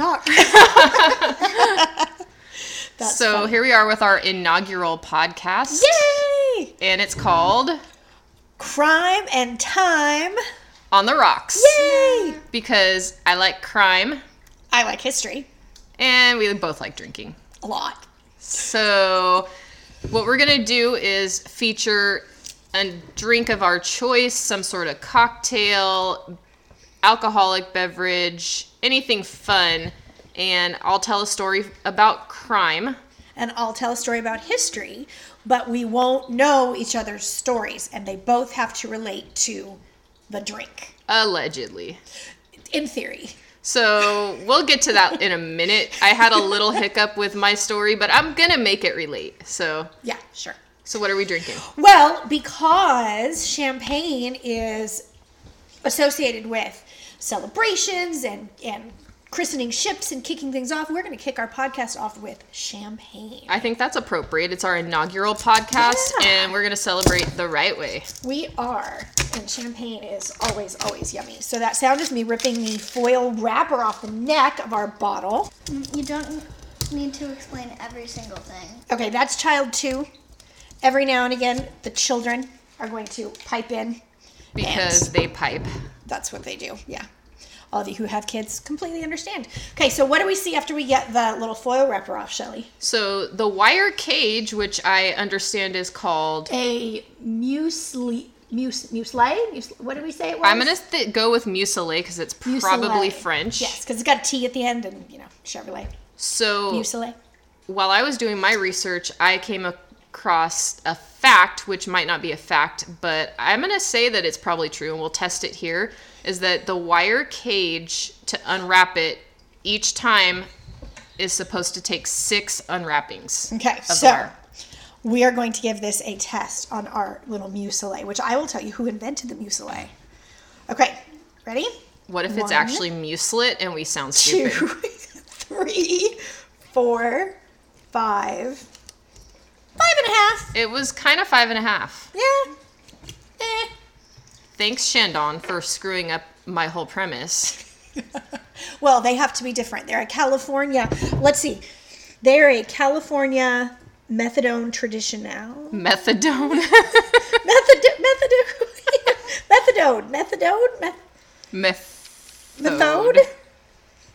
talk. That's so funny. here we are with our inaugural podcast. Yay! And it's called Crime and time. On the Rocks. Yay! Because I like crime I like history and we both like drinking. a lot. So, what we're going to do is feature a drink of our choice, some sort of cocktail, alcoholic beverage, anything fun, and I'll tell a story about crime. And I'll tell a story about history, but we won't know each other's stories, and they both have to relate to the drink, Allegedly. in theory. So we'll get to that in a minute. I had a little hiccup with my story, but I'm gonna make it relate. So, Yeah, sure. so what are we drinking? Well, because champagne is associated with celebrations and, and christening ships and kicking things off, we're going to kick our podcast off with champagne. I think that's appropriate. It's our inaugural podcast, Yeah. and we're gonna celebrate the right way. We are, and champagne is always, always yummy. So that sound is me ripping the foil wrapper off the neck of our bottle. Mm, you don't need to explain every single thing. Okay, that's child two. Every now and again, the children are going to pipe in. Because they pipe. That's what they do. Yeah. All of you who have kids completely understand. Okay, so what do we see after we get the little foil wrapper off, Shelly? So the wire cage, which I understand is called, A muesli, mus, muesli? Mus, what did we say it was? I'm gonna th- go with muesli because it's probably. French. Yes, because it's got a T at the end and, you know, Chevrolet. So Muesli. while I was doing my research, I came across a fact, which might not be a fact, but I'm going to say that it's probably true, and we'll test it here. Is that the wire cage to unwrap it each time is supposed to take six unwrappings? Okay, so we are going to give this a test on our little muesli, which I will tell you who invented the muesli. Okay, ready? What if it's actually mueslit and we sound Two, stupid? three, four, five, five and a half. It was kind of five and a half. Yeah. Eh. Thanks, Shandon, for screwing up my whole premise. Well, they have to be different. They're a California. Let's see. They're a California methadone traditional. Methadone. Method, methadone, methadone, methadone, meth, Meth. methode.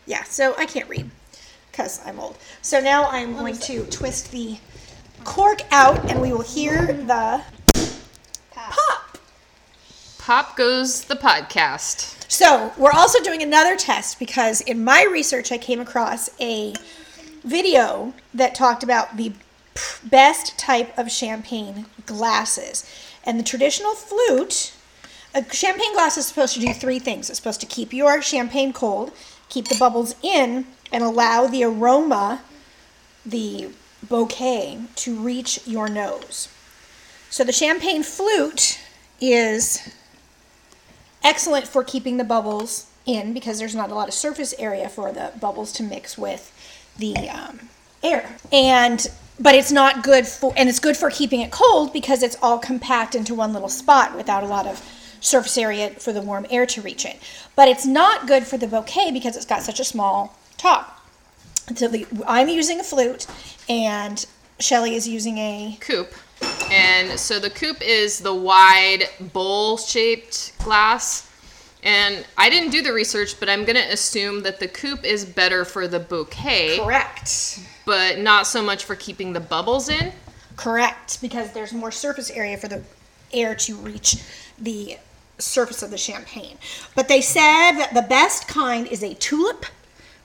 Yeah. So I can't read because I'm old. So now I'm going to twist the cork out, and we will hear the. Pop goes the podcast. So we're also doing another test because in my research I came across a video that talked about the best type of champagne glasses. And the traditional flute, a champagne glass is supposed to do three things. It's supposed to keep your champagne cold, keep the bubbles in, and allow the aroma, the bouquet, to reach your nose. So the champagne flute is excellent for keeping the bubbles in because there's not a lot of surface area for the bubbles to mix with the um, air. And but it's not good for and it's good for keeping it cold because it's all compact into one little spot without a lot of surface area for the warm air to reach it. But it's not good for the bouquet because it's got such a small top. So the, i'm using a flute and shelly is using a coupe. And so the coupe is the wide bowl shaped glass. And I didn't do the research, but I'm going to assume that the coupe is better for the bouquet, correct but not so much for keeping the bubbles in. Correct, because there's more surface area for the air to reach the surface of the champagne. But they said that the best kind is a tulip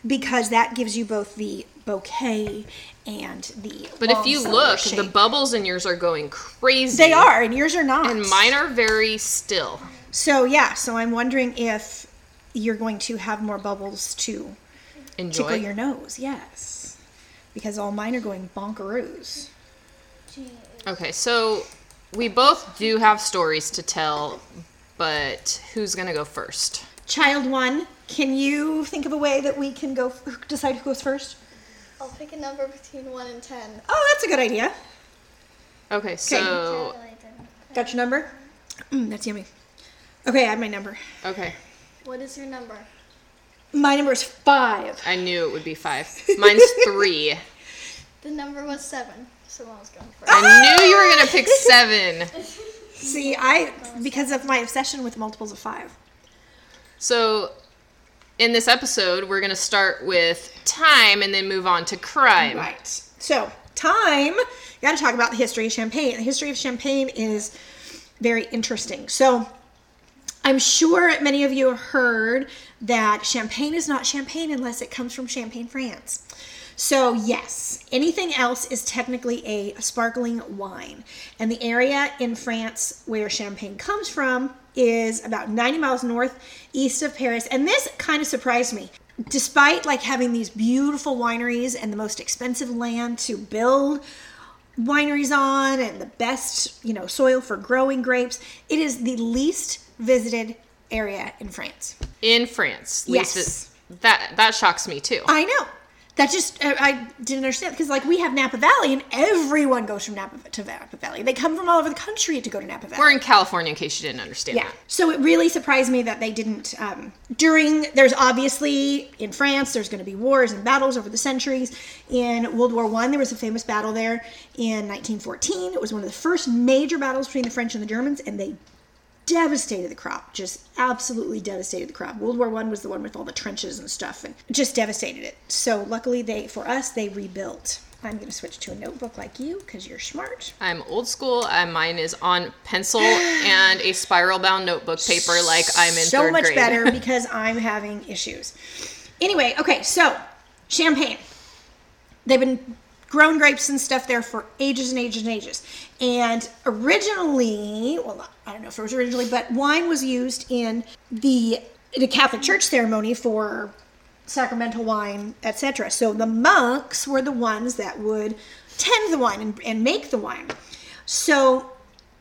because that gives you both the bouquet and the. But if you look, shape. the bubbles in yours are going crazy. they are, and yours are not. And mine are very still. So yeah, so I'm wondering if you're going to have more bubbles to Enjoy. tickle your nose. Yes, because all mine are going bonkeroos. Okay, so we both do have stories to tell, but who's going to go first? Child one, can you think of a way that we can go decide who goes first? I'll pick a number between 1 and 10. Oh, that's a good idea. Okay, so Got your number? Mm, that's yummy. Okay, I have my number. okay. What is your number? My number is five. I knew it would be five. Mine's three. The number was seven, so I was going for it. I knew you were gonna pick seven. See, I because of my obsession with multiples of five. So, in this episode, we're gonna start with time and then move on to crime. Right. So, time, you got to talk about the history of champagne. The history of champagne is very interesting. So, I'm sure many of you have heard that champagne is not champagne unless it comes from Champagne, France. So, yes, anything else is technically a sparkling wine. And the area in France where champagne comes from is about 90 miles north east of Paris. And this kind of surprised me. Despite like having these beautiful wineries and the most expensive land to build wineries on and the best, you know, soil for growing grapes, it is the least visited area in France. In France. Yes. Least that that shocks me too. I know. That just I I didn't understand because like we have Napa Valley and everyone goes from Napa to Napa Valley. They come from all over the country to go to Napa Valley. We're in California, in case you didn't understand yeah. that. So it really surprised me that they didn't. Um, during there's obviously in France there's going to be wars and battles over the centuries. In World War One there was a famous battle there in 1914. It was one of the first major battles between the French and the Germans, and they devastated the crop just absolutely devastated the crop. World war one was the one with all the trenches and stuff and just devastated it. So luckily they for us they rebuilt. I'm going to switch to a notebook like you because you're smart. I'm old school. Uh, mine is on pencil and a spiral bound notebook paper, like I'm in so much grade. better because i'm having issues. Anyway okay so champagne. They've been grown grapes and stuff there for ages and ages and ages. And originally well i don't know if it was originally but wine was used in the the catholic church ceremony for sacramental wine etc so the monks were the ones that would tend the wine and, and make the wine. So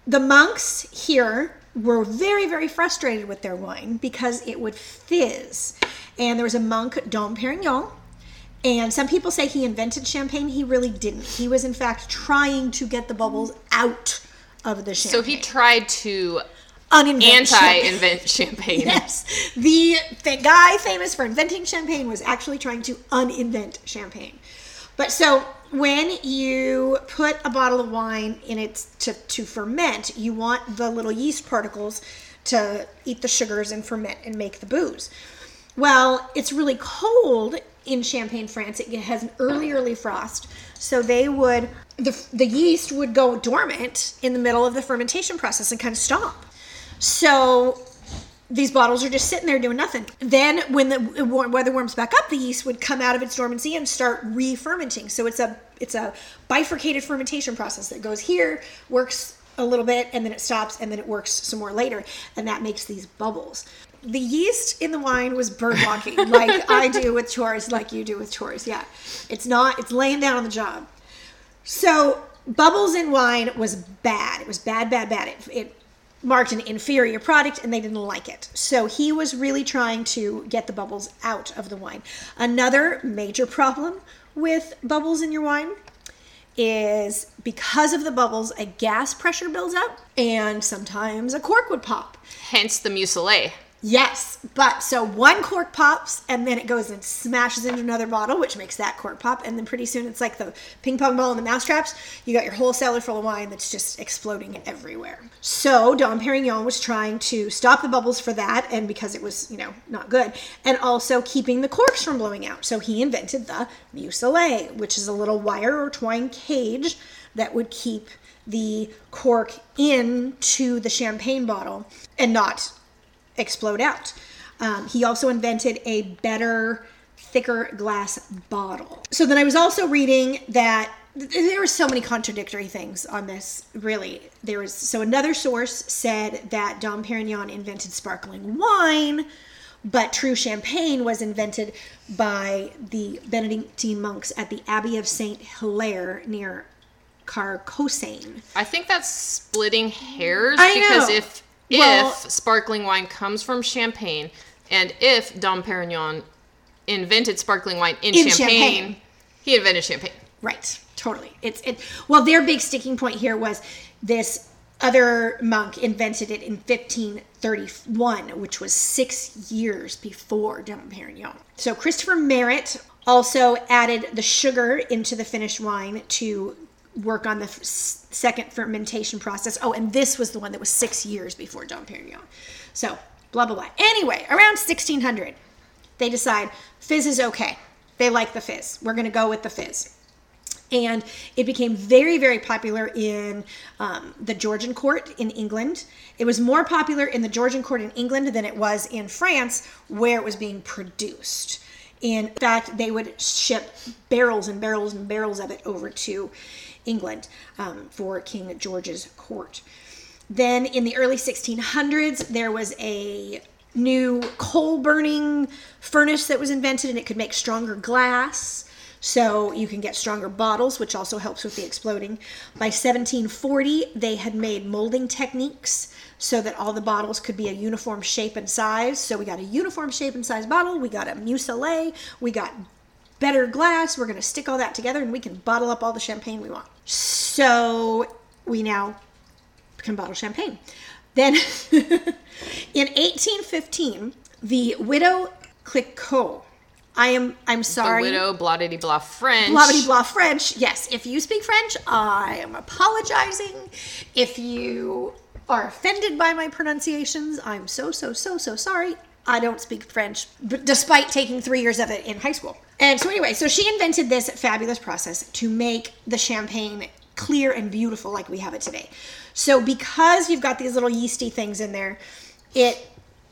the monks here were very, very frustrated with their wine because it would fizz. And there was a monk, Dom Perignon, and some people say he invented champagne. He really didn't. He was, in fact, trying to get the bubbles out of the champagne. So he tried to uninvent anti champagne. champagne. Yes, the, the guy famous for inventing champagne was actually trying to uninvent champagne. But so when you put a bottle of wine in it to, to ferment, you want the little yeast particles to eat the sugars and ferment and make the booze. Well, it's really cold in Champagne, France. It has an early, early frost. So they would, the, the yeast would go dormant in the middle of the fermentation process and kind of stop. So these bottles are just sitting there doing nothing. Then, when the weather warms back up, the yeast would come out of its dormancy and start re-fermenting. So it's a it's a bifurcated fermentation process that goes here, works a little bit, and then it stops, and then it works some more later, and that makes these bubbles. The yeast in the wine was bird walking, like I do with chores, like you do with chores. Yeah, it's not. It's laying down on the job. So bubbles in wine was bad. It was bad, bad, bad. It, it marked an inferior product and they didn't like it. So he was really trying to get the bubbles out of the wine. Another major problem with bubbles in your wine is because of the bubbles, a gas pressure builds up and sometimes a cork would pop. Hence the muselet. Yes, but so one cork pops and then it goes and smashes into another bottle, which makes that cork pop, and then pretty soon it's like the ping pong ball and the mousetraps. You got your whole cellar full of wine that's just exploding everywhere. So Dom Perignon was trying to stop the bubbles for that, and because it was you know not good, and also keeping the corks from blowing out. So he invented the muselet, which is a little wire or twine cage that would keep the cork into the champagne bottle and not explode out. Um, he also invented a better, thicker glass bottle. So then I was also reading that th- there were so many contradictory things on this. Really, there was so another source said that Dom Perignon invented sparkling wine, but true champagne was invented by the Benedictine monks at the Abbey of Saint Hilaire near Carcassonne. I think that's splitting hairs I because if Well- if sparkling wine comes from champagne and if Dom Perignon invented sparkling wine in, In champagne, Champagne. he invented champagne. Right. Totally. It's it. Well, their big sticking point here was this other monk invented it in 1531, which was six years before Dom Perignon. So Christopher Merret also added the sugar into the finished wine to work on the f- second fermentation process. Oh, and this was the one that was six years before Dom Perignon. So blah blah blah. Anyway, around 1600, they decide fizz is okay. They like the fizz. We're going to go with the fizz and it became very very popular in um, the georgian court in england it was more popular in the georgian court in england than it was in france where it was being produced in fact they would ship barrels and barrels and barrels of it over to england um, for king george's court then in the early 1600s there was a new coal burning furnace that was invented and it could make stronger glass so you can get stronger bottles, which also helps with the exploding. By 1740, they had made molding techniques so that all the bottles could be a uniform shape and size. So we got a uniform shape and size bottle, we got a muselet, we got better glass. We're going to stick all that together and we can bottle up all the champagne we want. So we now can bottle champagne. Then in 1815, the widow Clicquot, I am I'm The sorry. widow, blah de blah French. Blah blah blah French. Yes, if you speak French, I am apologizing. If you are offended by my pronunciations, I'm so so so so sorry. I don't speak French, but despite taking three years of it in high school. And so anyway, so she invented this fabulous process to make the champagne clear and beautiful like we have it today. So because you've got these little yeasty things in there, it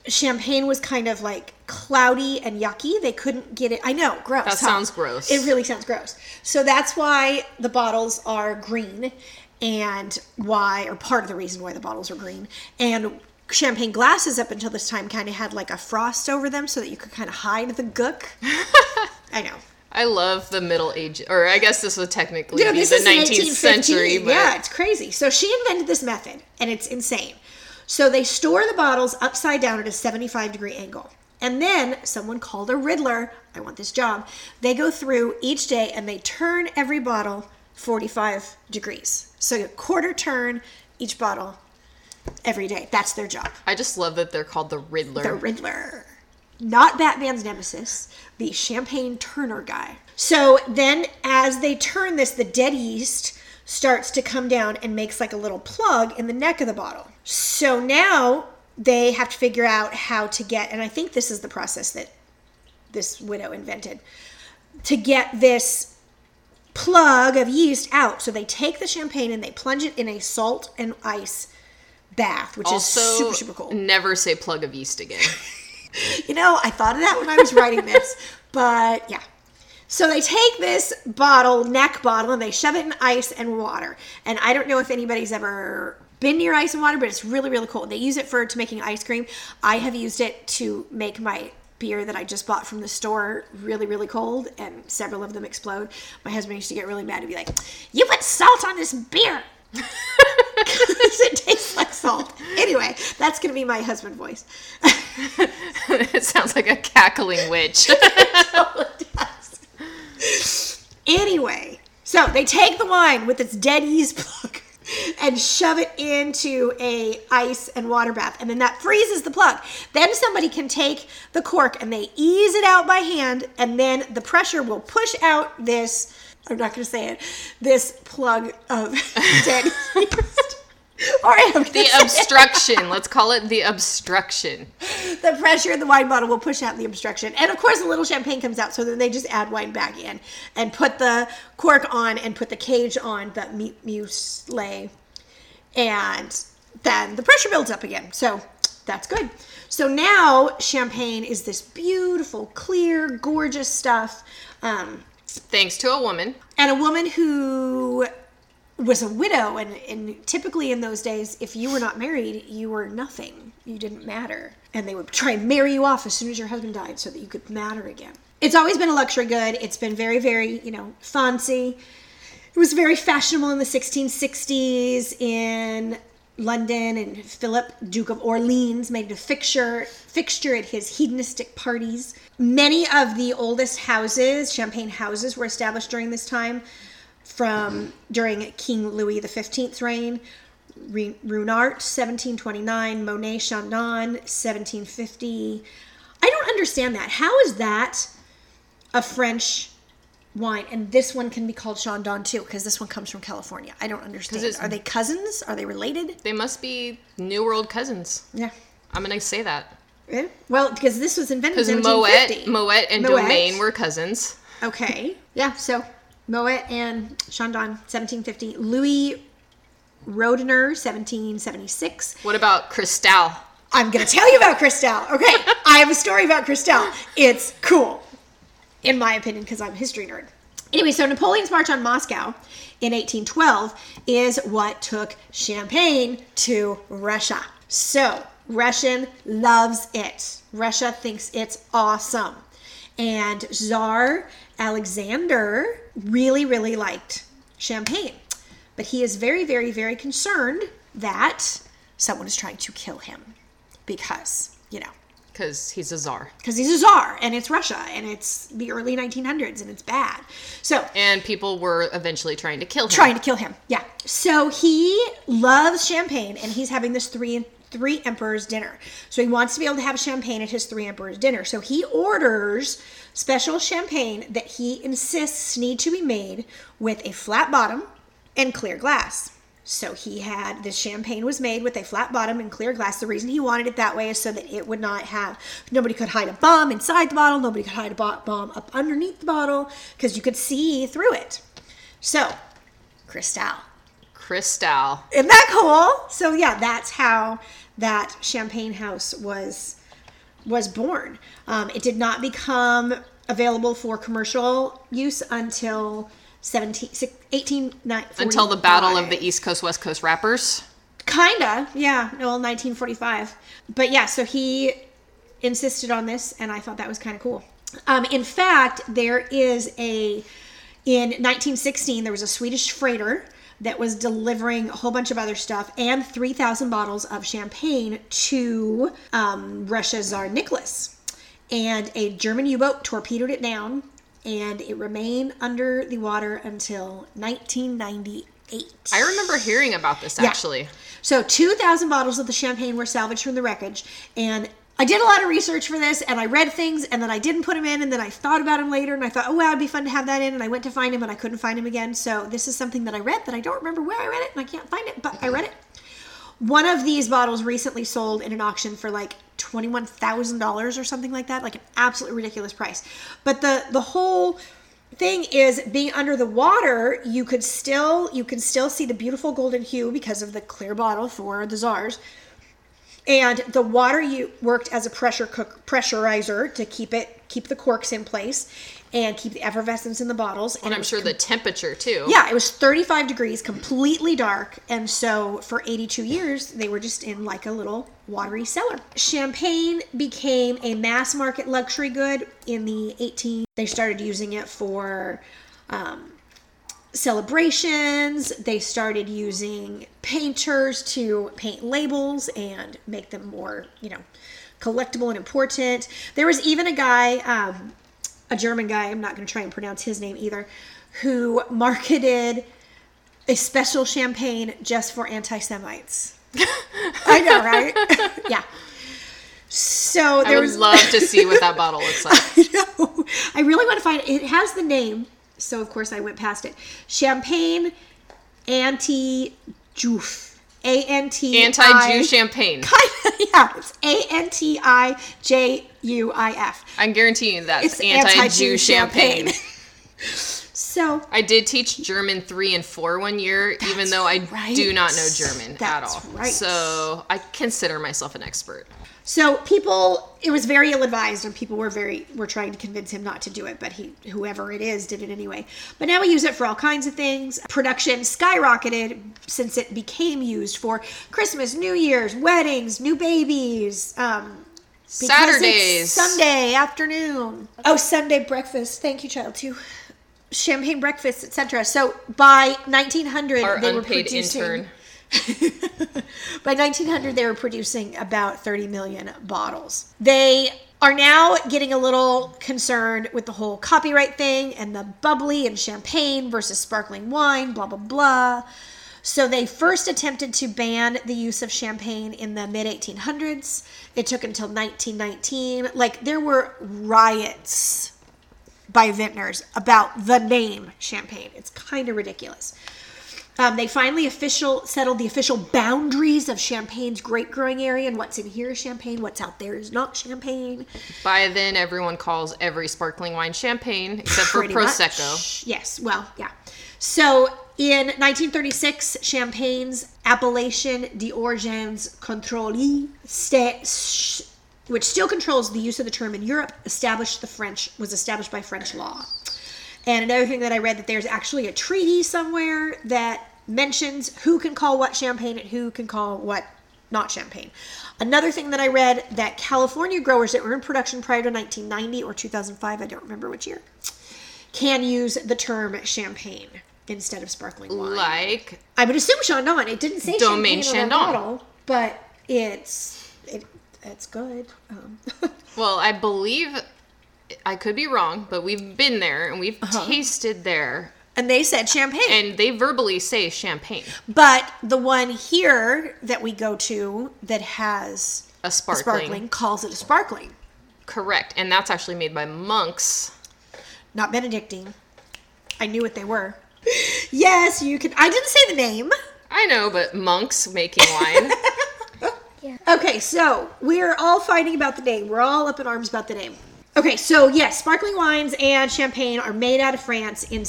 champagne was kind of like cloudy and yucky. They couldn't get it. I know, gross. That huh? sounds gross. It really sounds gross. So that's why the bottles are green and why, or part of the reason why the bottles are green. And champagne glasses up until this time kind of had like a frost over them so that you could kind of hide the gook. I know. I love the Middle Age, or I guess this was technically be this the 19th century, but yeah, it's crazy. So she invented this method, and it's insane. So they store the bottles upside down at a 75 degree angle. And then someone called a Riddler, I want this job, they go through each day and they turn every bottle 45 degrees. So a quarter turn each bottle every day. That's their job. I just love that they're called the Riddler. The Riddler. Not Batman's nemesis, the champagne turner guy. So then, as they turn this, the dead yeast starts to come down and makes like a little plug in the neck of the bottle. So now they have to figure out how to get, and I think this is the process that this widow invented, to get this plug of yeast out. So they take the champagne and they plunge it in a salt and ice bath, which also, is super, super cool. never say plug of yeast again. You know, I thought of that when I was writing this, but yeah. So they take this bottle, neck bottle, and they shove it in ice and water. And I don't know if anybody's ever been near ice and water, but it's really, really cool. They use it for to making ice cream. I have used it to make my beer that I just bought from the store really, really cold, and several of them explode. My husband used to get really mad and be like, "You put salt on this beer." Because it tastes like salt. Anyway, that's gonna be my husband voice. it sounds like a cackling witch. Anyway, so they take the wine with its dead yeast plug and shove it into a ice and water bath and then that freezes the plug. Then somebody can take the cork and they ease it out by hand and then the pressure will push out this I'm not going to say it. This plug of dead yeast. Or the obstruction. Let's call it the obstruction. the pressure in the wine bottle will push out the obstruction. And of course, a little champagne comes out, so then they just add wine back in and put the cork on and put the cage on the mu- muesli. And then the pressure builds up again. So that's good. So now champagne is this beautiful, clear, gorgeous stuff. Um, Thanks to a woman. and a woman who was a widow and, and typically in those days if you were not married you were nothing. You didn't matter. And they would try and marry you off as soon as your husband died so that you could matter again. It's always been a luxury good. It's been very very you know fancy. It was very fashionable in the 1660s in London, and Philip, Duke of Orleans, made a fixture fixture at his hedonistic parties. Many of the oldest houses, champagne houses, were established during this time, from during King Louis XV's reign. Ruinart, 1729, Monet Chandon, 1750. I don't understand that. How is that a French wine? And this one can be called Chandon too, because this one comes from California. I don't understand. Are they cousins? Are they related? They must be New World cousins. Yeah. I'm gonna say that Yeah. Well, because this was invented in because Moet, 1750. Moet, and Moet. Domaine were cousins. Okay. Yeah. So Moet and Chandon, 1750. Louis Roederer, 1776. What about Cristal? I'm going to tell you about Cristal. Okay. I have a story about Cristal. It's cool, in my opinion, because I'm a history nerd. Anyway, so Napoleon's March on Moscow in 1812 is what took champagne to Russia. So, Russian loves it. Russia thinks it's awesome. And Tsar Alexander really, really liked champagne. But he is very, very, very concerned that someone is trying to kill him because, Because he's a czar. because he's a czar and it's Russia and it's the early 1900s and it's bad. So, And people were eventually trying to kill him. trying to kill him. Yeah. So he loves champagne and he's having this three three emperors dinner. So he wants to be able to have champagne at his three emperors dinner. So he orders special champagne that he insists need to be made with a flat bottom and clear glass. So he had this champagne was made with a flat bottom and clear glass. The reason he wanted it that way is so that it would not have nobody could hide a bomb inside the bottle, nobody could hide a bomb up underneath the bottle because you could see through it. So, Cristal. Cristal. Isn't that cool? So yeah, that's how that champagne house was was born. Um, it did not become available for commercial use until 17, 1845. Until the Battle of the East Coast West Coast Rappers. Kinda, yeah. No, 1945. But yeah, so he insisted on this, and I thought that was kind of cool. Um, in fact, there is a in 1916 there was a Swedish freighter that was delivering a whole bunch of other stuff and 3,000 bottles of champagne to um, Russia's Tsar Nicholas. And a German U boat torpedoed it down, and it remained under the water until 1998. I remember hearing about this Yeah. actually. So 2,000 bottles of the champagne were salvaged from the wreckage. And I did a lot of research for this and I read things and then I didn't put them in and then I thought about them later and I thought, oh, wow, it'd be fun to have that in. And I went to find him and I couldn't find him again. So this is something that I read that I don't remember where I read it and I can't find it, but I read it. One of these bottles recently sold in an auction for like $21,000 or something like that, like an absolutely ridiculous price. But the the whole thing is being under the water, you could still you can still see the beautiful golden hue because of the clear bottle for the czars. And the water you worked as a pressure cook pressurizer to keep it keep the corks in place and keep the effervescence in the bottles. And, And I'm sure the temperature too. yeah, it was 35 degrees, completely dark. And so for 82 years, they were just in like a little watery cellar. Champagne became a mass market luxury good in the 18. They started using it for um, celebrations. They started using painters to paint labels and make them more, you know, collectible and important. There was even a guy, um, a German guy, I'm not going to try and pronounce his name either, who marketed a special champagne just for anti Semites. I know, right? yeah. So I would was. love to see what that bottle looks like. I know. I really want to find it. It has the name, so of course I went past it. Champagne anti Juf. A N T Anti-Jew champagne. yeah, it's A N T I J U I F. I'm guaranteeing that's It's anti-Jew, anti-Jew champagne. champagne. So I did teach German three and four one year, even though I right. do not know German at That's all. right. So I consider myself an expert. So people, it was very ill-advised, and people were very were trying to convince him not to do it, but he, whoever it is, did it anyway. But now we use it for all kinds of things. Production skyrocketed since it became used for Christmas, New Year's, weddings, new babies. Um, Saturdays. Sunday afternoon. Oh, Sunday breakfast. Thank you, child. Too. Champagne breakfast, etc. So by 1900, Our they were producing. intern. By 1900, they were producing about 30 million bottles. They are now getting a little concerned with the whole copyright thing and the bubbly and champagne versus sparkling wine, blah, blah, blah. So they first attempted to ban the use of champagne in the mid 1800s. It took until 1919. Like there were riots by vintners about the name champagne. It's kind of ridiculous. Um, they finally official settled the official boundaries of Champagne's grape growing area and what's in here is champagne, what's out there is not champagne. By then, everyone calls every sparkling wine champagne except for Pretty prosecco. much. Yes, well, yeah. So in 1936, Champagne's appellation d'origines contrôlée, which still controls the use of the term in Europe, established the French was established by French law. And another thing that I read that there's actually a treaty somewhere that mentions who can call what champagne and who can call what not champagne. Another thing that I read that California growers that were in production prior to 1990 or 2005, I don't remember which year, can use the term champagne instead of sparkling wine. Like, I would assume Chandon. It didn't say Domaine champagne on the Chandon. bottle, but it's it, it's good. Um, well, I believe I could be wrong, but we've been there and we've Uh-huh. tasted there, and they said champagne. and they verbally say champagne, But the one here that we go to that has a a sparkling. sparkling calls it a sparkling, Correct, and that's actually made by monks. not Benedictine. I knew what they were. Yes, you can. I didn't say the name. I know, but monks making wine. yeah. Okay, so we're all fighting about the name. We're all up in arms about the name. Okay, so yes, sparkling wines and champagne are made out of France. In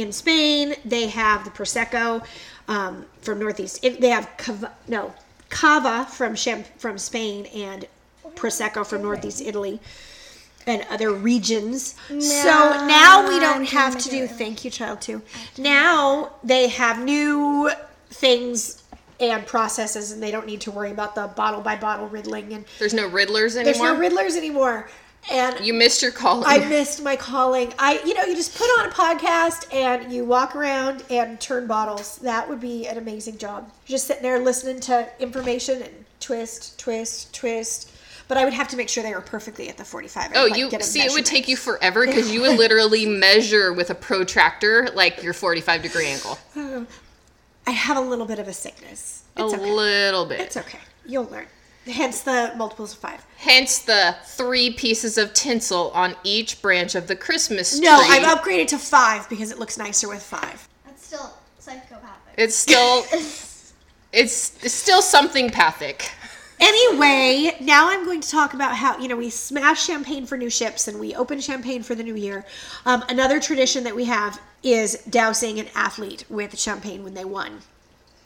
in Spain, they have the prosecco um, from northeast. It, they have cava, no cava from Cham- from Spain and prosecco from northeast Italy and other regions. so now we don't I'm have gonna do do. it. Thank you, child. Too. Now they have new things and processes, and they don't need to worry about the bottle by bottle riddling. And There's no Riddlers anymore. there's no riddlers anymore. And you missed your calling. I missed my calling. I, you know, you just put on a podcast and you walk around and turn bottles. That would be an amazing job. Just sitting there listening to information and twist, twist, twist. But I would have to make sure they were perfectly at the 45. Oh, like, you see, it would take you forever because you would literally measure with a protractor like your 45 degree angle. Um, I have a little bit of a sickness. It's a okay. little bit. It's okay. You'll learn. Hence the multiples of five. Hence the three pieces of tinsel on each branch of the Christmas tree. No, I've upgraded to five because it looks nicer with five. That's still psychopathic. It's still, it's, it's still something pathic. Anyway, now I'm going to talk about how, you know, we smash champagne for new ships and we open champagne for the new year. Um, another tradition that we have is dousing an athlete with champagne when they won,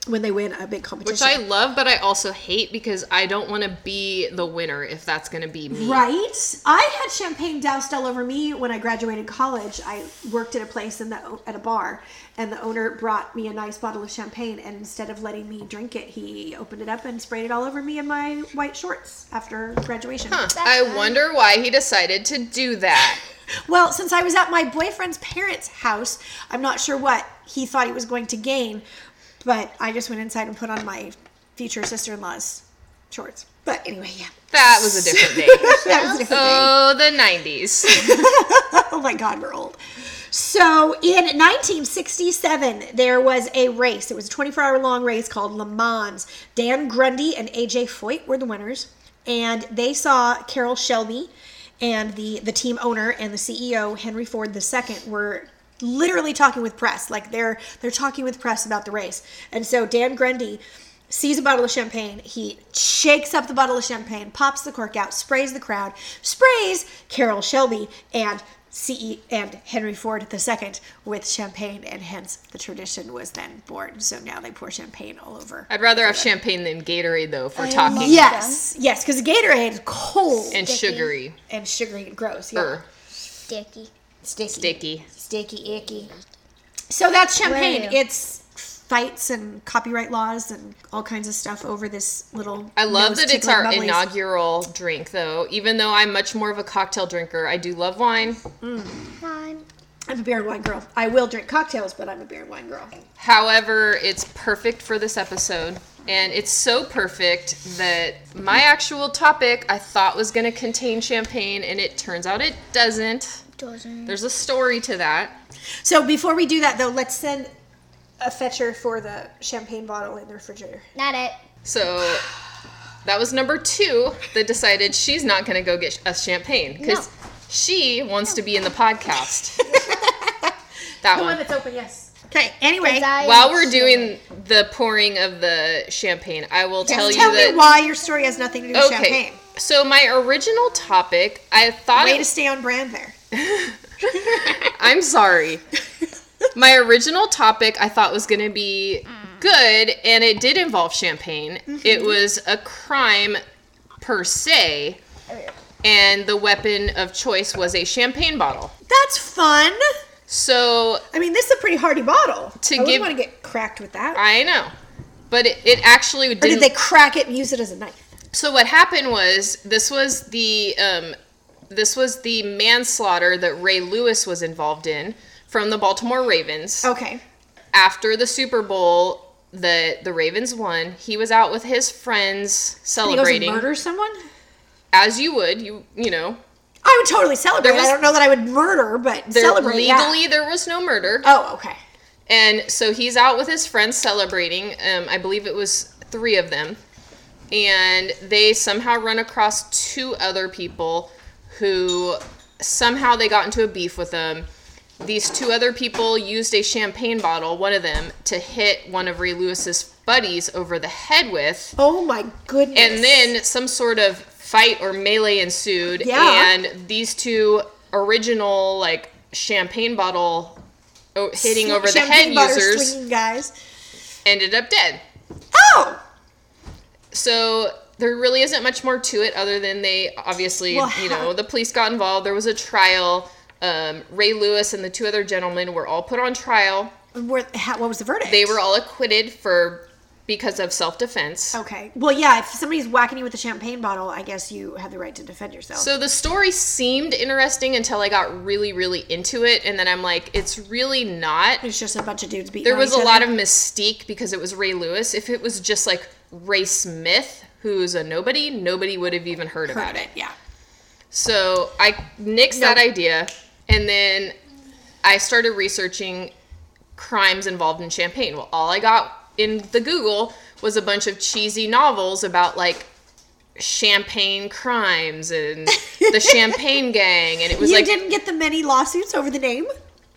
when they win a big competition. Which. I love, but I also hate because I don't want to be the winner if that's going to be me. Right? I had champagne doused all over me when I graduated college. I worked at a place in the at a bar, and the owner brought me a nice bottle of champagne. And instead of letting me drink it, he opened it up and sprayed it all over me in my white shorts after graduation. Huh. I wonder why he decided to do that. Well, since I was at my boyfriend's parents' house, I'm not sure what he thought he was going to gain, but I just went inside and put on my future sister-in-law's shorts. But anyway, yeah. That was a different day. That was a different day. Oh, the 90s. oh my god, we're old. So in 1967, there was a race. It was a 24 hour long race called Le Mans. Dan Gurney and AJ Foyt were the winners, and they saw Carroll Shelby and the the team owner and the CEO Henry Ford II were literally talking with press. Like they're they're talking with press about the race. And so Dan Gurney sees a bottle of champagne. He shakes up the bottle of champagne, pops the cork out, sprays the crowd, sprays Carroll Shelby and CE and Henry Ford II with champagne, and hence the tradition was then born. So now they pour champagne all over. I'd rather have champagne than Gatorade, though, if we're talking. Yes, yes, because Gatorade is cold And Sticky. sugary. and sugary and gross. Yeah. Er, Sticky. Sticky. sticky. Sticky icky. So that's champagne. Wow. It's fights and copyright laws and all kinds of stuff over this little. I love nose that it's our bubblies. inaugural drink, though. Even though I'm much more of a cocktail drinker, I do love wine. Fine. I'm a beer and wine girl. I will drink cocktails, but I'm a beer and wine girl. However, it's perfect for this episode. And it's so perfect that my actual topic I thought was going to contain champagne, and it turns out it doesn't. Doesn't. There's a story to that. So before we do that, though, let's send a fetcher for the champagne bottle in the refrigerator. Not it. So that was number two that decided she's not going to go get us champagne because No. she wants to be in the podcast. that The one one. that's open, yes. Okay. Anyway, 'Cause I While we're sure. doing the pouring of the champagne, I will tell tell you me that. why your story has nothing to do with okay. champagne. So my original topic, I thought Way it to stay on brand there. I'm sorry. My original topic I thought was going to be good, and it did involve champagne. It was a crime per se, and the weapon of choice was a champagne bottle. That's fun. So I mean, this is a pretty hardy bottle. To I give- want to get cracked with that. I know, but it, it actually didn't. did they crack it and use it as a knife? So what happened was this was the um, this was the manslaughter that Ray Lewis was involved in from the Baltimore Ravens. Okay. after the Super Bowl that the Ravens won, he was out with his friends celebrating murder someone? as you would, you you know. I would totally celebrate. Was- I don't know that I would murder, but There, celebrate. yeah. legally there was no murder. Oh, okay. And so he's out with his friends celebrating. Um, I believe it was three of them. And they somehow run across two other people who somehow they got into a beef with them. These two other people used a champagne bottle, one of them, to hit one of Ray Lewis's buddies over the head with. Oh my goodness. And then some sort of fight or melee ensued. Yeah. And these two original, like, champagne bottle hitting over the head users guys. ended up dead. Oh, So there really isn't much more to it other than they obviously, Well, you know, the police got involved. There was a trial. Um, Ray Lewis and the two other gentlemen were all put on trial. Where, how, what was the verdict? They were all acquitted for because of self defense. Okay. Well, yeah. If somebody's whacking you with a champagne bottle, I guess you have the right to defend yourself. So the story seemed interesting until I got really, really into it, and then I'm like, it's really not. it's just a bunch of dudes beating. There was a lot of mystique because it was Ray Lewis. If it was just like Ray Smith, who's a nobody, nobody would have even heard, about Heard it. it. Yeah. So I nixed that idea, and then I started researching crimes involved in Champagne. Well, all I got in the Google was a bunch of cheesy novels about like champagne crimes and the champagne gang and it was you like didn't get the many lawsuits over the name.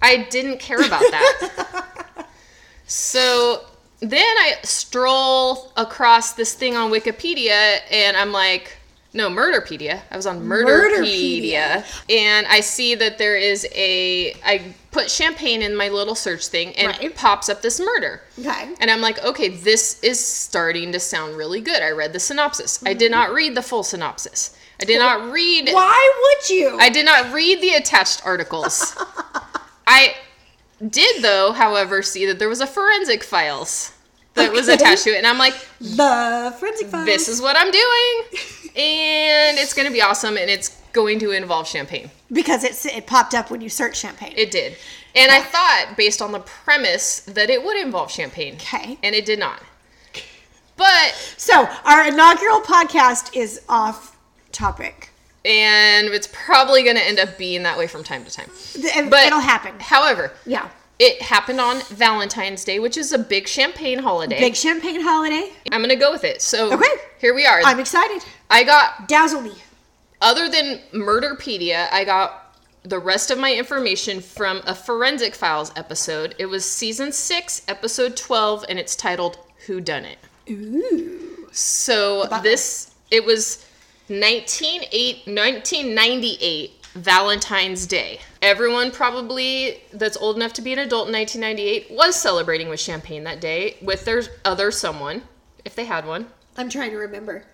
I didn't care about that. so then I stroll across this thing on Wikipedia and I'm like, no, Murderpedia. I was on Murderpedia. Murderpedia. And I see that there is a, I put champagne in my little search thing and Right. it pops up this murder. Okay. And I'm like, okay, this is starting to sound really good. I read the synopsis. I did mm-hmm. not read the full synopsis. I did not read Why would you? I did not read the attached articles. I did, though, however, see that there was a forensic files that was attached to it, and I'm like, the forensic files. this is what I'm doing, and it's going to be awesome, and it's going to involve champagne. because it's it popped up when you search champagne. It did, and I thought, based on the premise, that it would involve champagne. Okay. and it did not. But so our inaugural podcast is off topic. And it's probably going to end up being that way from time to time. But It'll happen. However, Yeah. It happened on Valentine's Day, which is a big champagne holiday. Big champagne holiday. I'm gonna go with it. So Okay. here we are. I'm excited. I got Dazzle me. other than Murderpedia, I got the rest of my information from a Forensic Files episode. It was season six, episode twelve, and it's titled "Who Done It." Ooh. So this it was 198 1998 Valentine's Day. Everyone probably that's old enough to be an adult in 1998 was celebrating with champagne that day with their other someone if they had one. I'm trying to remember.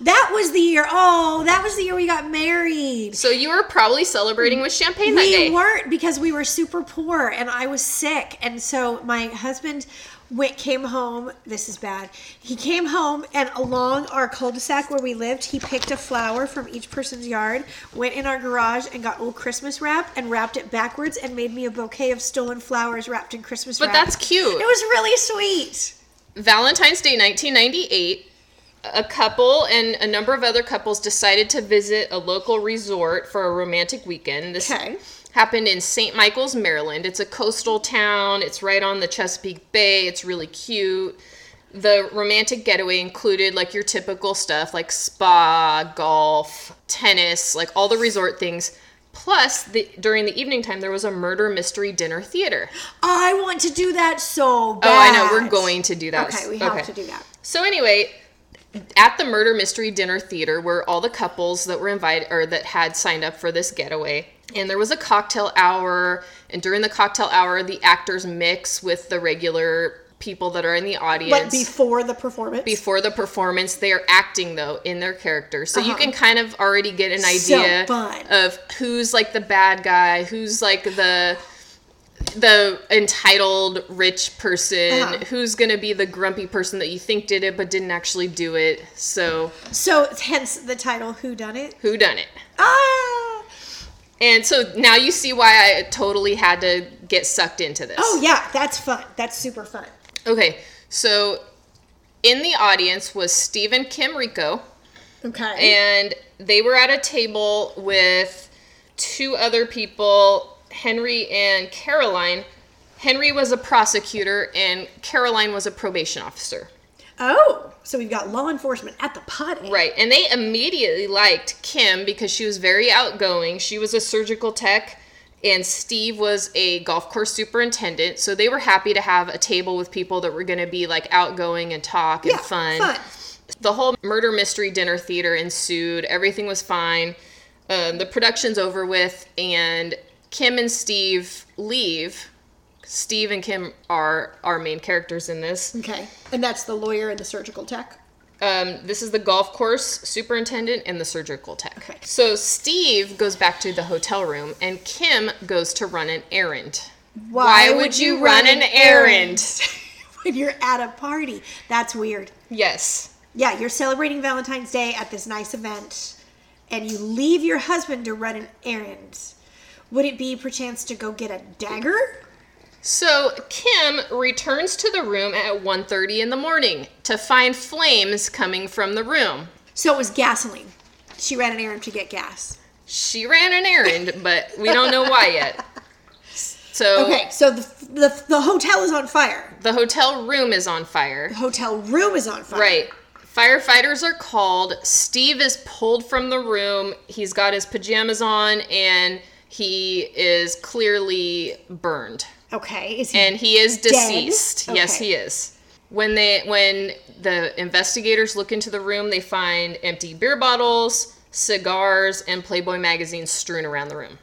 That was the year. Oh, that was the year we got married. So you were probably celebrating with champagne that we day. weren't because we were super poor and I was sick. And so my husband went came home. This is bad. He came home and along our cul-de-sac where we lived, he picked a flower from each person's yard, went in our garage and got old Christmas wrap and wrapped it backwards and made me a bouquet of stolen flowers wrapped in Christmas But wrap. But that's cute. It was really sweet. Valentine's Day 1998 a couple and a number of other couples decided to visit a local resort for a romantic weekend. This Okay. Happened in St. Michael's, Maryland. It's a coastal town. It's right on the Chesapeake Bay. It's really cute. The romantic getaway included like your typical stuff like spa, golf, tennis, like all the resort things. Plus, the, during the evening time, there was a murder mystery dinner theater. I want to do that so bad. Oh, I know. We're going to do that. Okay, we have to do that. So anyway, at the murder mystery dinner theater were all the couples that were invited or that had signed up for this getaway. And there was a cocktail hour, and during the cocktail hour, the actors mix with the regular people that are in the audience. But before the performance. before the performance, they are acting though in their characters, so you Uh-huh. can kind of already get an idea fun. of who's like the bad guy, who's like the the entitled rich person, Uh-huh. who's gonna be the grumpy person that you think did it but didn't actually do it. So So hence the title Who Done It? who done it? Ah And so now you see why I totally had to get sucked into this. Oh yeah, that's fun. That's super fun. Okay, so in the audience was Stephen Kim Hricko. Okay. and they were at a table with two other people, Henry and Caroline. Henry was a prosecutor and Caroline was a probation officer. Oh, so we've got law enforcement at the party. Right, and they immediately liked Kim because she was very outgoing. She was a surgical tech and Steve was a golf course superintendent, so they were happy to have a table with people that were going to be like outgoing and talk and Yeah, fun. fun. The whole murder mystery dinner theater ensued. Everything was fine. Um, the production's over with, and Kim and Steve leave. Steve and Kim are our main characters in this. Okay. And that's the lawyer and the surgical tech. Um, this is the golf course superintendent and the surgical tech. Okay. So Steve goes back to the hotel room, and Kim goes to run an errand. Why would you run an errand? when you're at a party? That's weird. Yes. Yeah, you're celebrating Valentine's Day at this nice event, and you leave your husband to run an errand. Would it be perchance to go get a dagger? So Kim returns to the room at 1:30 in the morning to find flames coming from the room. So it was gasoline. She ran an errand to get gas. She ran an errand, but we don't know why yet. So Okay, so the, the, the hotel is on fire. the hotel room is on fire. The hotel room is on fire. Right. Firefighters are called. Steve is pulled from the room. He's got his pajamas on and he is clearly burned. Okay. Is he And he is deceased. Yes, he is. When they when the investigators look into the room, they find empty beer bottles, cigars, and Playboy magazines strewn around the room.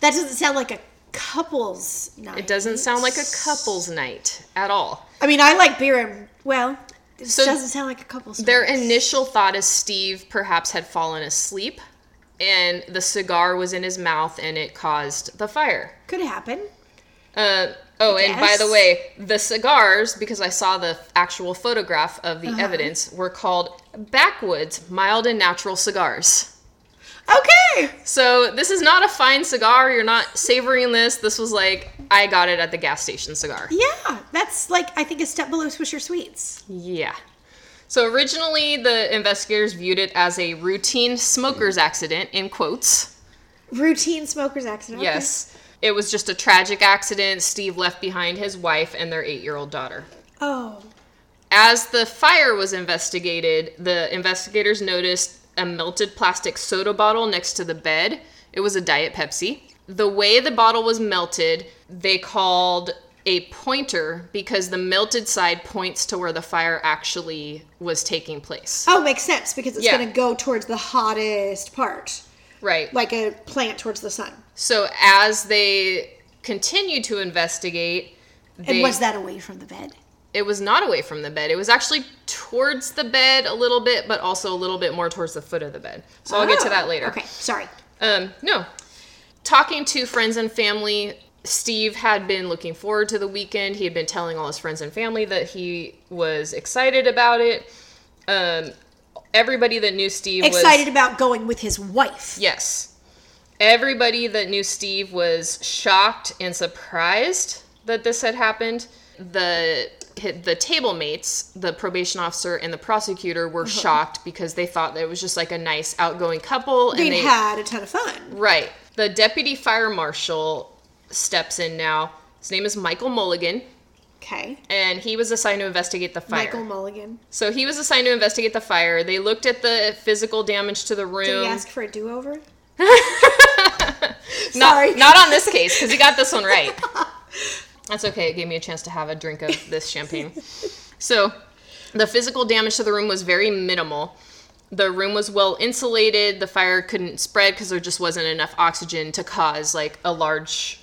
that doesn't sound like a couple's night. It doesn't sound like a couple's night at all. I mean, I like beer and well, this So doesn't sound like a couple's Their night. initial thought is Steve perhaps had fallen asleep and the cigar was in his mouth and it caused the fire. could happen. Uh, oh, and by the way, the cigars, because I saw the actual photograph of Uh-huh. the evidence, were called Backwoods Mild and Natural Cigars. Okay. So this is not a fine cigar. You're not savoring this. This was like, I got it at the gas station cigar. Yeah, that's like I think a step below Swisher Sweets. Yeah. So originally, the investigators viewed it as a routine smoker's accident, in quotes. Routine smoker's accident. okay. Yes. It was just a tragic accident. Steve left behind his wife and their eight year old daughter. Oh. As the fire was investigated, the investigators noticed a melted plastic soda bottle next to the bed. It was a Diet Pepsi. The way the bottle was melted, they called a pointer because the melted side points to where the fire actually was taking place. Oh, makes sense because it's Yeah. going to go towards the hottest part, Right. like a plant towards the sun. So as they continued to investigate, And was that away from the bed? it was not away from the bed. It was actually towards the bed a little bit, but also a little bit more towards the foot of the bed. So I'll get to Oh, that later. Okay, sorry. Um, no. Talking to friends and family, Steve had been looking forward to the weekend. He had been telling all his friends and family that he was excited about it. Um, everybody that knew Steve was Excited about going with his wife. Yes. Everybody that knew Steve was shocked and surprised that this had happened. The the table mates, the probation officer and the prosecutor, were Uh-huh. shocked because they thought that it was just like a nice outgoing couple. They'd and they had a ton of fun. right. The deputy fire marshal steps in now. His name is Michael Mulligan, Okay. and he was assigned to investigate the fire. Michael Mulligan. So he was assigned to investigate the fire. They looked at the physical damage to the room. Did he ask for a do-over? not, Sorry. not on this case because he got this one right. That's okay. It gave me a chance to have a drink of this champagne. So, the physical damage to the room was very minimal. The room was well insulated. The fire couldn't spread because there just wasn't enough oxygen to cause like a large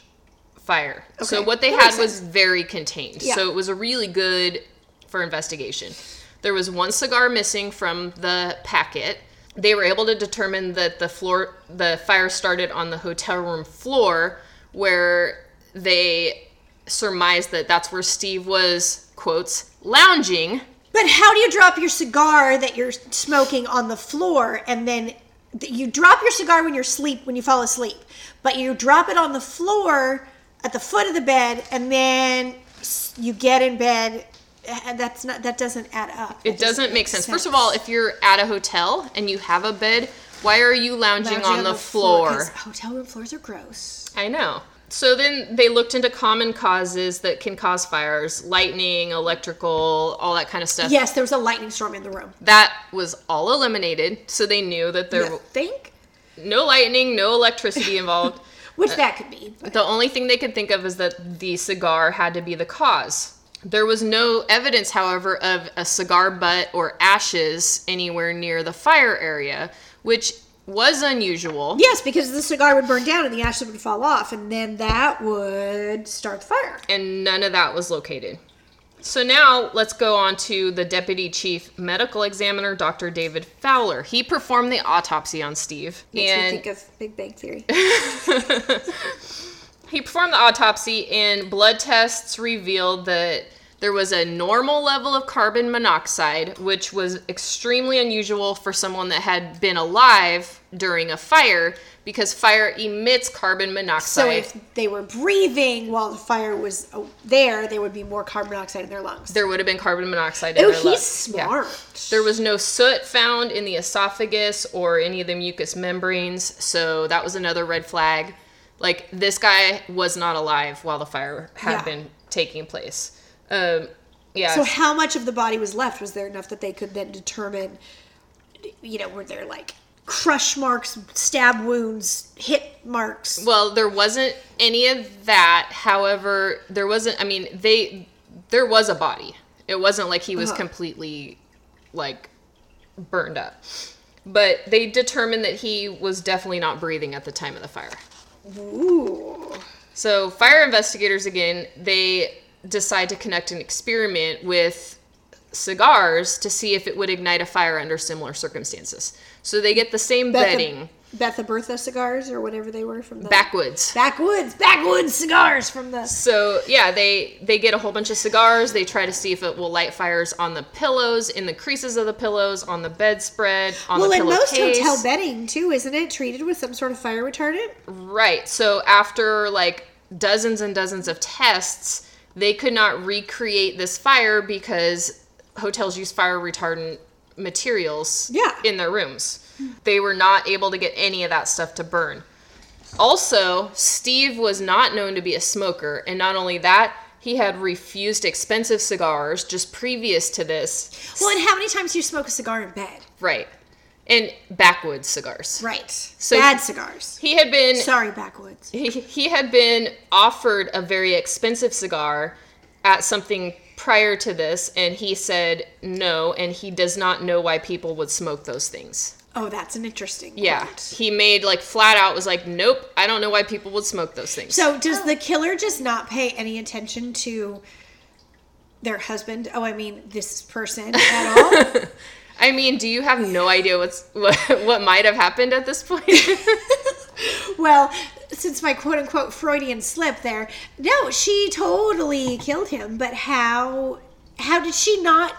fire. So what they That had was very contained. Yeah. So it was a really good for investigation. There was one cigar missing from the packet. They were able to determine that the floor the fire started on the hotel room floor where they surmised that that's where Steve was quotes lounging. But how do you drop your cigar that you're smoking on the floor and then you drop your cigar when you're asleep when you fall asleep, but you drop it on the floor at the foot of the bed and then you get in bed that's not that doesn't add up. It doesn't make sense. First of all, if you're at a hotel and you have a bed, why are you lounging, Lounging on, the, floor? hotel room floors are gross. I know. So then they looked into common causes that can cause fires lightning, electrical, all that kind of stuff. Yes, there was a lightning storm in the room. That was all eliminated. So they knew that there You was think? no lightning, no electricity involved. Which uh, that could be. but- The only thing they could think of is that the cigar had to be the cause. There was no evidence, however, of a cigar butt or ashes anywhere near the fire area, which was unusual. Yes, because the cigar would burn down and the ashes would fall off, and then that would start the fire. and none of that was located. So now let's go on to the deputy chief medical examiner, Dr. David Fowler. He performed the autopsy on Steve, Makes me think of Big Bang Theory. he performed the autopsy, and blood tests revealed that there was a normal level of carbon monoxide, which was extremely unusual for someone that had been alive during a fire, because fire emits carbon monoxide. So if they were breathing while the fire was uh, there, there would be more carbon monoxide in their lungs. there would have been carbon monoxide in Oh, their he's lungs. Yeah. smart. There was no soot found in the esophagus or any of the mucous membranes, so that was another red flag. Like this guy was not alive while the fire had Yeah. been taking place. Um, yeah. So how much of the body was left? Was there enough that they could then determine, you know, were there like crush marks, stab wounds, hit marks? well, there wasn't any of that. However, there wasn't. I mean, they there was a body. It wasn't like he was Uh-huh. completely like burned up. But they determined that he was definitely not breathing at the time of the fire. Ooh. So, fire investigators again, they decide to conduct an experiment with cigars to see if it would ignite a fire under similar circumstances. So, they get the same bedding, Betha Bertha cigars or whatever they were from the backwoods. backwoods, backwoods cigars from the. So, yeah, they they get a whole bunch of cigars. They try to see if it will light fires on the pillows, in the creases of the pillows, on the bedspread, on Well, the in most pillowcase. hotel bedding too, isn't it treated with some sort of fire retardant? Right. So after like dozens and dozens of tests, they could not recreate this fire because hotels use fire retardant materials Yeah. in their rooms. They were not able to get any of that stuff to burn. Also, Steve was not known to be a smoker, and not only that, he had refused expensive cigars just previous to this. Well, and how many times do you smoke a cigar in bed? Right. And backwoods cigars. Right. So- Bad cigars. He had been Sorry, backwoods. he, he had been offered a very expensive cigar at something prior to this and he said no and he does not know why people would smoke those things Oh, that's an interesting. yeah point. he made like flat out was like nope i don't know why people would smoke those things So does oh. the killer just not pay any attention to their husband? Oh, I mean this person at all? i mean do you have no idea what's what, what might have happened at this point well, since my quote unquote Freudian slip there, no, she totally killed him. But how? How did she not?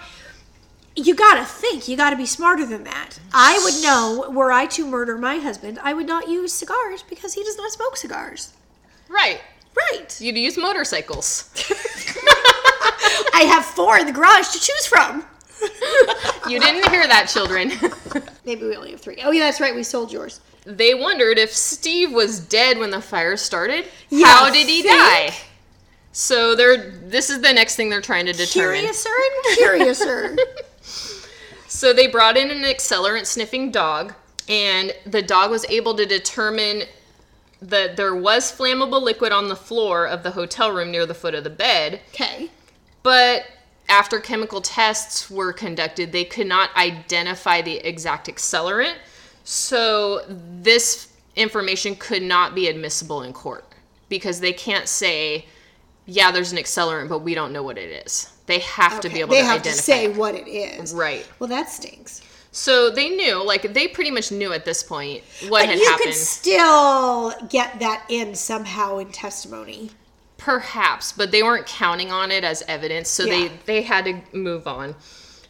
You gotta think. You gotta be smarter than that. I would know. Were I to murder my husband, I would not use cigars because he does not smoke cigars. right Right. you'd use motorcycles I have four in the garage to choose from. You didn't hear that, children. Maybe we only have three. Oh yeah, that's right. We sold yours. they wondered if Steve was dead when the fire started. You How did he think? die? So they're this is the next thing they're trying to determine. Curiouser and curiouser. So they brought in an accelerant sniffing dog, and the dog was able to determine that there was flammable liquid on the floor of the hotel room near the foot of the bed. okay. But after chemical tests were conducted, they could not identify the exact accelerant. So this information could not be admissible in court because they can't say, yeah, there's an accelerant, but we don't know what it is. They have to be Okay, able they to have identify. to say it. what it is. Right. Well, that stinks. So they knew, like, they pretty much knew at this point what But had you happened. could still get that in somehow in testimony. Perhaps, but they weren't counting on it as evidence, so Yeah. they they had to move on.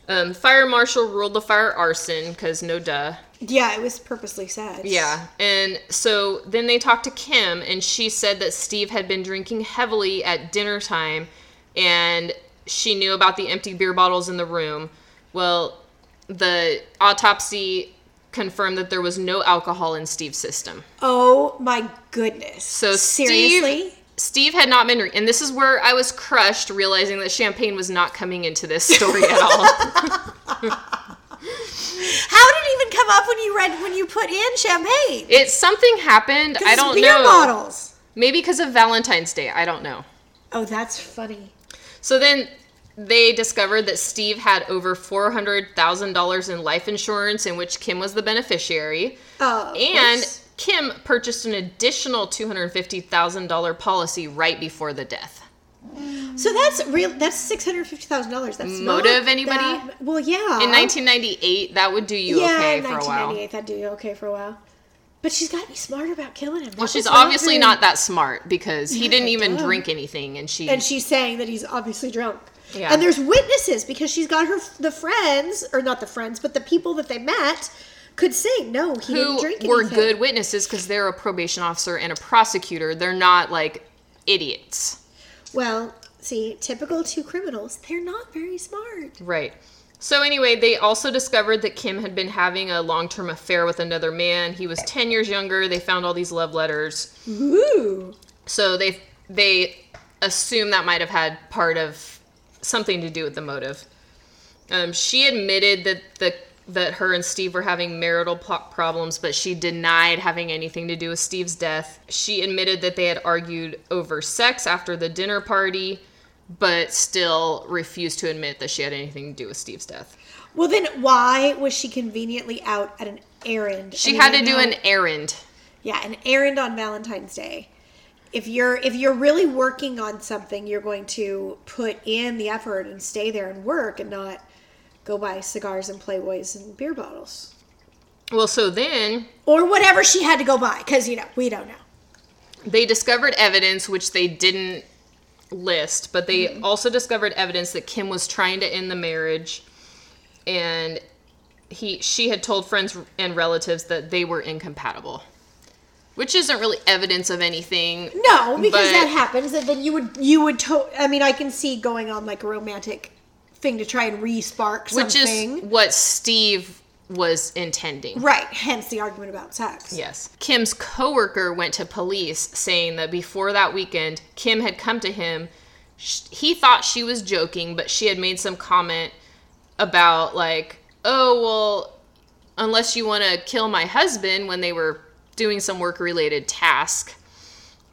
Um, fire marshal ruled the fire arson because no duh. Yeah, it was purposely said. Yeah, and so then they talked to Kim, and she said that Steve had been drinking heavily at dinner time, and she knew about the empty beer bottles in the room. Well, the autopsy confirmed that there was no alcohol in Steve's system. Oh my goodness. So seriously. Steve, Steve had not been, and this is where I was crushed, realizing that champagne was not coming into this story at all. How did it even come up when you read when you put in champagne? It something happened. I don't beer know. bottles. Maybe because of Valentine's Day. I don't know. Oh, that's funny. So then they discovered that Steve had over four hundred thousand dollars in life insurance, in which Kim was the beneficiary, Oh, and course. Kim purchased an additional two hundred fifty thousand dollar policy right before the death. So that's real. That's six hundred fifty thousand dollars. That's not Motive, anybody? that- well, yeah. In 1998, that would do you yeah, okay for a while. 1998, that'd do you okay for a while. But she's got to be smart about killing him. Well, she's obviously her- not that smart because he Yeah, didn't even duh. drink anything, and she. And she's saying that he's obviously drunk. Yeah. And there's witnesses because she's got her the friends or not the friends, but the people that they met could say no, he didn't who drink were anything. good witnesses because they're a probation officer and a prosecutor. They're not like idiots. Well, see, typical two criminals. They're not very smart. Right. So anyway, they also discovered that Kim had been having a long-term affair with another man. He was 10 years younger. They found all these love letters. Ooh. So they they assume that might have had part of something to do with the motive. Um, she admitted that the that her and Steve were having marital problems, but she denied having anything to do with Steve's death. She admitted that they had argued over sex after the dinner party, but still refused to admit that she had anything to do with Steve's death. Well, then why was she conveniently out at an errand? She had to do an errand. yeah, an errand on Valentine's Day. If you're if you're really working on something, you're going to put in the effort and stay there and work, and not go buy cigars and Playboys and beer bottles Well, so then or whatever she had to go buy. Because you know we don't know. they discovered evidence which they didn't list, but they mm-hmm. also discovered evidence that Kim was trying to end the marriage and he she had told friends and relatives that they were incompatible. Which isn't really evidence of anything. No, because that happens, and then you would you would. To- I mean, I can see going on like a romantic thing to try and re-spark something. which is what Steve was intending. right. Hence the argument about sex. Yes. Kim's coworker went to police saying that before that weekend, Kim had come to him. He thought she was joking, but she had made some comment about, like, oh, well, unless you want to kill my husband when they were doing some work related task.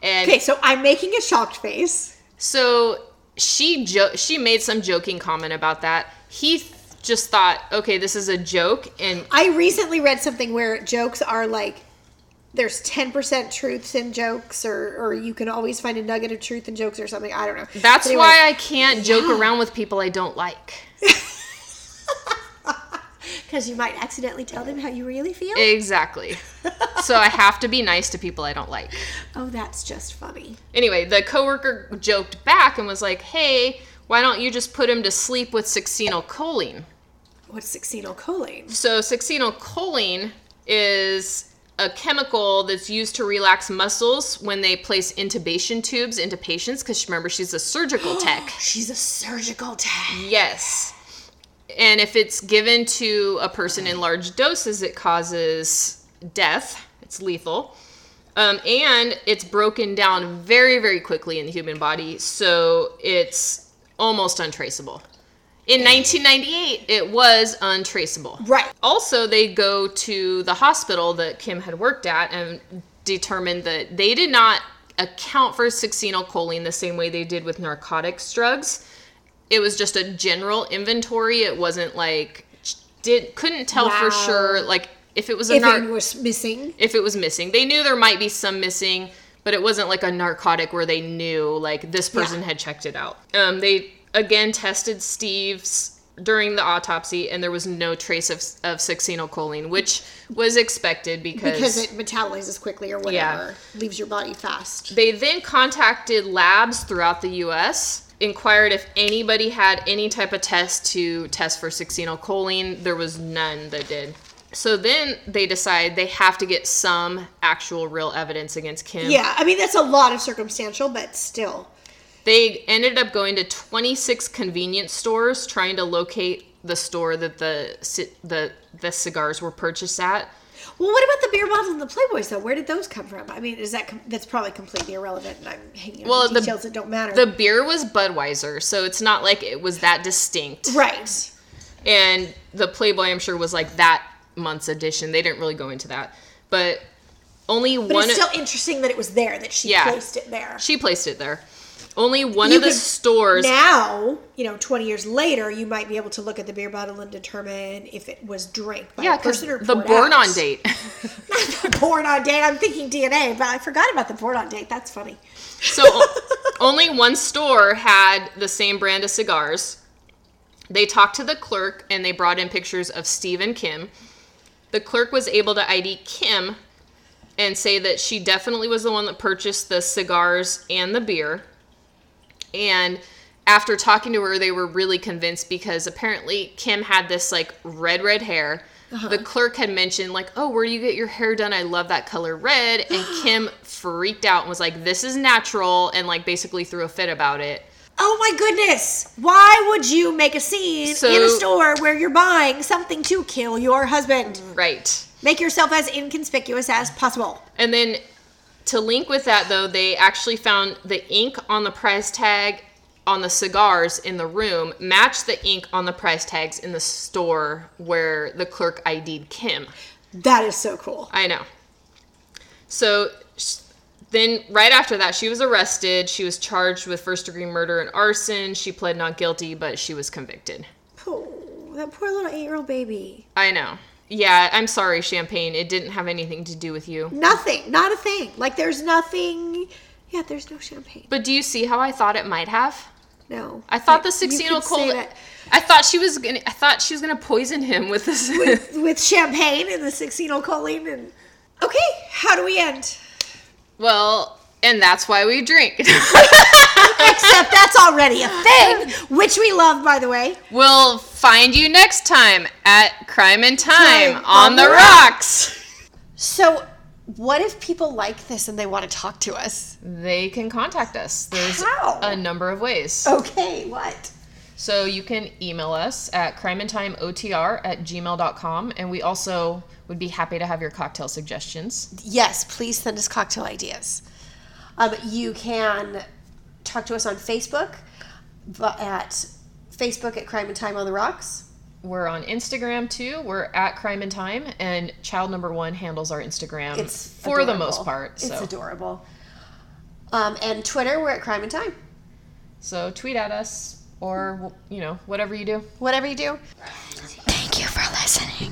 And Okay, so I'm making a shocked face. so she jo- she made some joking comment about that. He th- just thought, okay, this is a joke, and I recently read something where jokes are like there's 10% truths in jokes or or you can always find a nugget of truth in jokes or something. I don't know. that's anyway, why I can't joke Yeah. around with people I don't like. cuz you might accidentally tell them how you really feel. Exactly. so I have to be nice to people I don't like. oh, that's just funny. Anyway, the coworker joked back and was like, "Hey, why don't you just put him to sleep with succinylcholine?" What's succinylcholine? So succinylcholine is a chemical that's used to relax muscles when they place intubation tubes into patients. Because remember, she's a surgical tech. She's a surgical tech. Yes. And if it's given to a person in large doses, it causes death. It's lethal. Um, and it's broken down very, very quickly in the human body, so it's almost untraceable. In 1998, it was untraceable. Right. Also, they go to the hospital that Kim had worked at and determined that they did not account for succinylcholine the same way they did with narcotics drugs. It was just a general inventory. It wasn't like did couldn't tell for sure like if it was a If nar- it was missing. if it was missing. They knew there might be some missing, but it wasn't like a narcotic where they knew like this person Yeah. had checked it out. Um, they again tested Steve's during the autopsy, and there was no trace of, of succinylcholine, which was expected because, Because it metabolizes quickly or whatever. Leaves your body fast. they then contacted labs throughout the U.S. Inquired if anybody had any type of test to test for succinylcholine. There was none that did. So then they decide they have to get some actual real evidence against Kim. Yeah, I mean that's a lot of circumstantial, but still. They ended up going to 26 convenience stores trying to locate the store that the the the cigars were purchased at. Well, what about the beer bottles and the Playboys though? Where did those come from? I mean, is that com- that's probably completely irrelevant, and I'm hanging Well, the the- details that don't matter. The beer was Budweiser, so it's not like it was that distinct. right. And the Playboy, I'm sure, was like that month's edition. They didn't really go into that, but only But one. it's still interesting that it was there, that she Yeah. placed it there. she placed it there. Only one You of the stores. Now, you know, 20 years later, you might be able to look at the beer bottle and determine if it was drank by yeah, a person or the born out. on date. born on date. I'm thinking DNA, but I forgot about the born on date. That's funny. So only one store had the same brand of cigars. They talked to the clerk and they brought in pictures of Steve and Kim. The clerk was able to ID Kim and say that she definitely was the one that purchased the cigars and the beer. And after talking to her, they were really convinced because apparently Kim had this like red, red hair. Uh-huh. The clerk had mentioned, like, oh, where do you get your hair done? I love that color red. And Kim freaked out and was like, this is natural, and like basically threw a fit about it. Oh my goodness! Why would you make a scene in a store where you're buying something to kill your husband? Right. Make yourself as inconspicuous as possible. And then to link with that, though, they actually found the ink on the price tag on the cigars in the room matched the ink on the price tags in the store where the clerk ID'd Kim. That is so cool. I know. So then, right after that, she was arrested. She was charged with first degree murder and arson. She pled not guilty, but she was convicted. Oh, that poor little eight year old baby. I know. Yeah, I'm sorry, Champagne. It didn't have anything to do with you. Nothing. Not a thing. Like, there's nothing. Yeah, there's no champagne. But do you see how I thought it might have? No. I thought the Like, you could say I thought she was gonna. I thought she was gonna poison him with this. With with champagne and the succinylcholine and. Okay, how do we end? well, and that's why we drink. Except that's already a thing, which we love, by the way. we'll find you next time at Crime and Time Time on, the rocks. So, what if people like this and they want to talk to us? They can contact us. There's How? a number of ways. Okay, what? So you can email us at crimeandtimeotr at gmail.com. And we also would be happy to have your cocktail suggestions. Yes, please send us cocktail ideas. Um, you can talk to us on Facebook at Facebook at Crime and Time on the Rocks. We're on Instagram too. We're at Crime and Time, and child number one handles our Instagram It's for the most part. It's So, adorable. Um, and Twitter, we're at Crime and Time. so tweet at us or you know whatever you do. Whatever you do. Thank you for listening.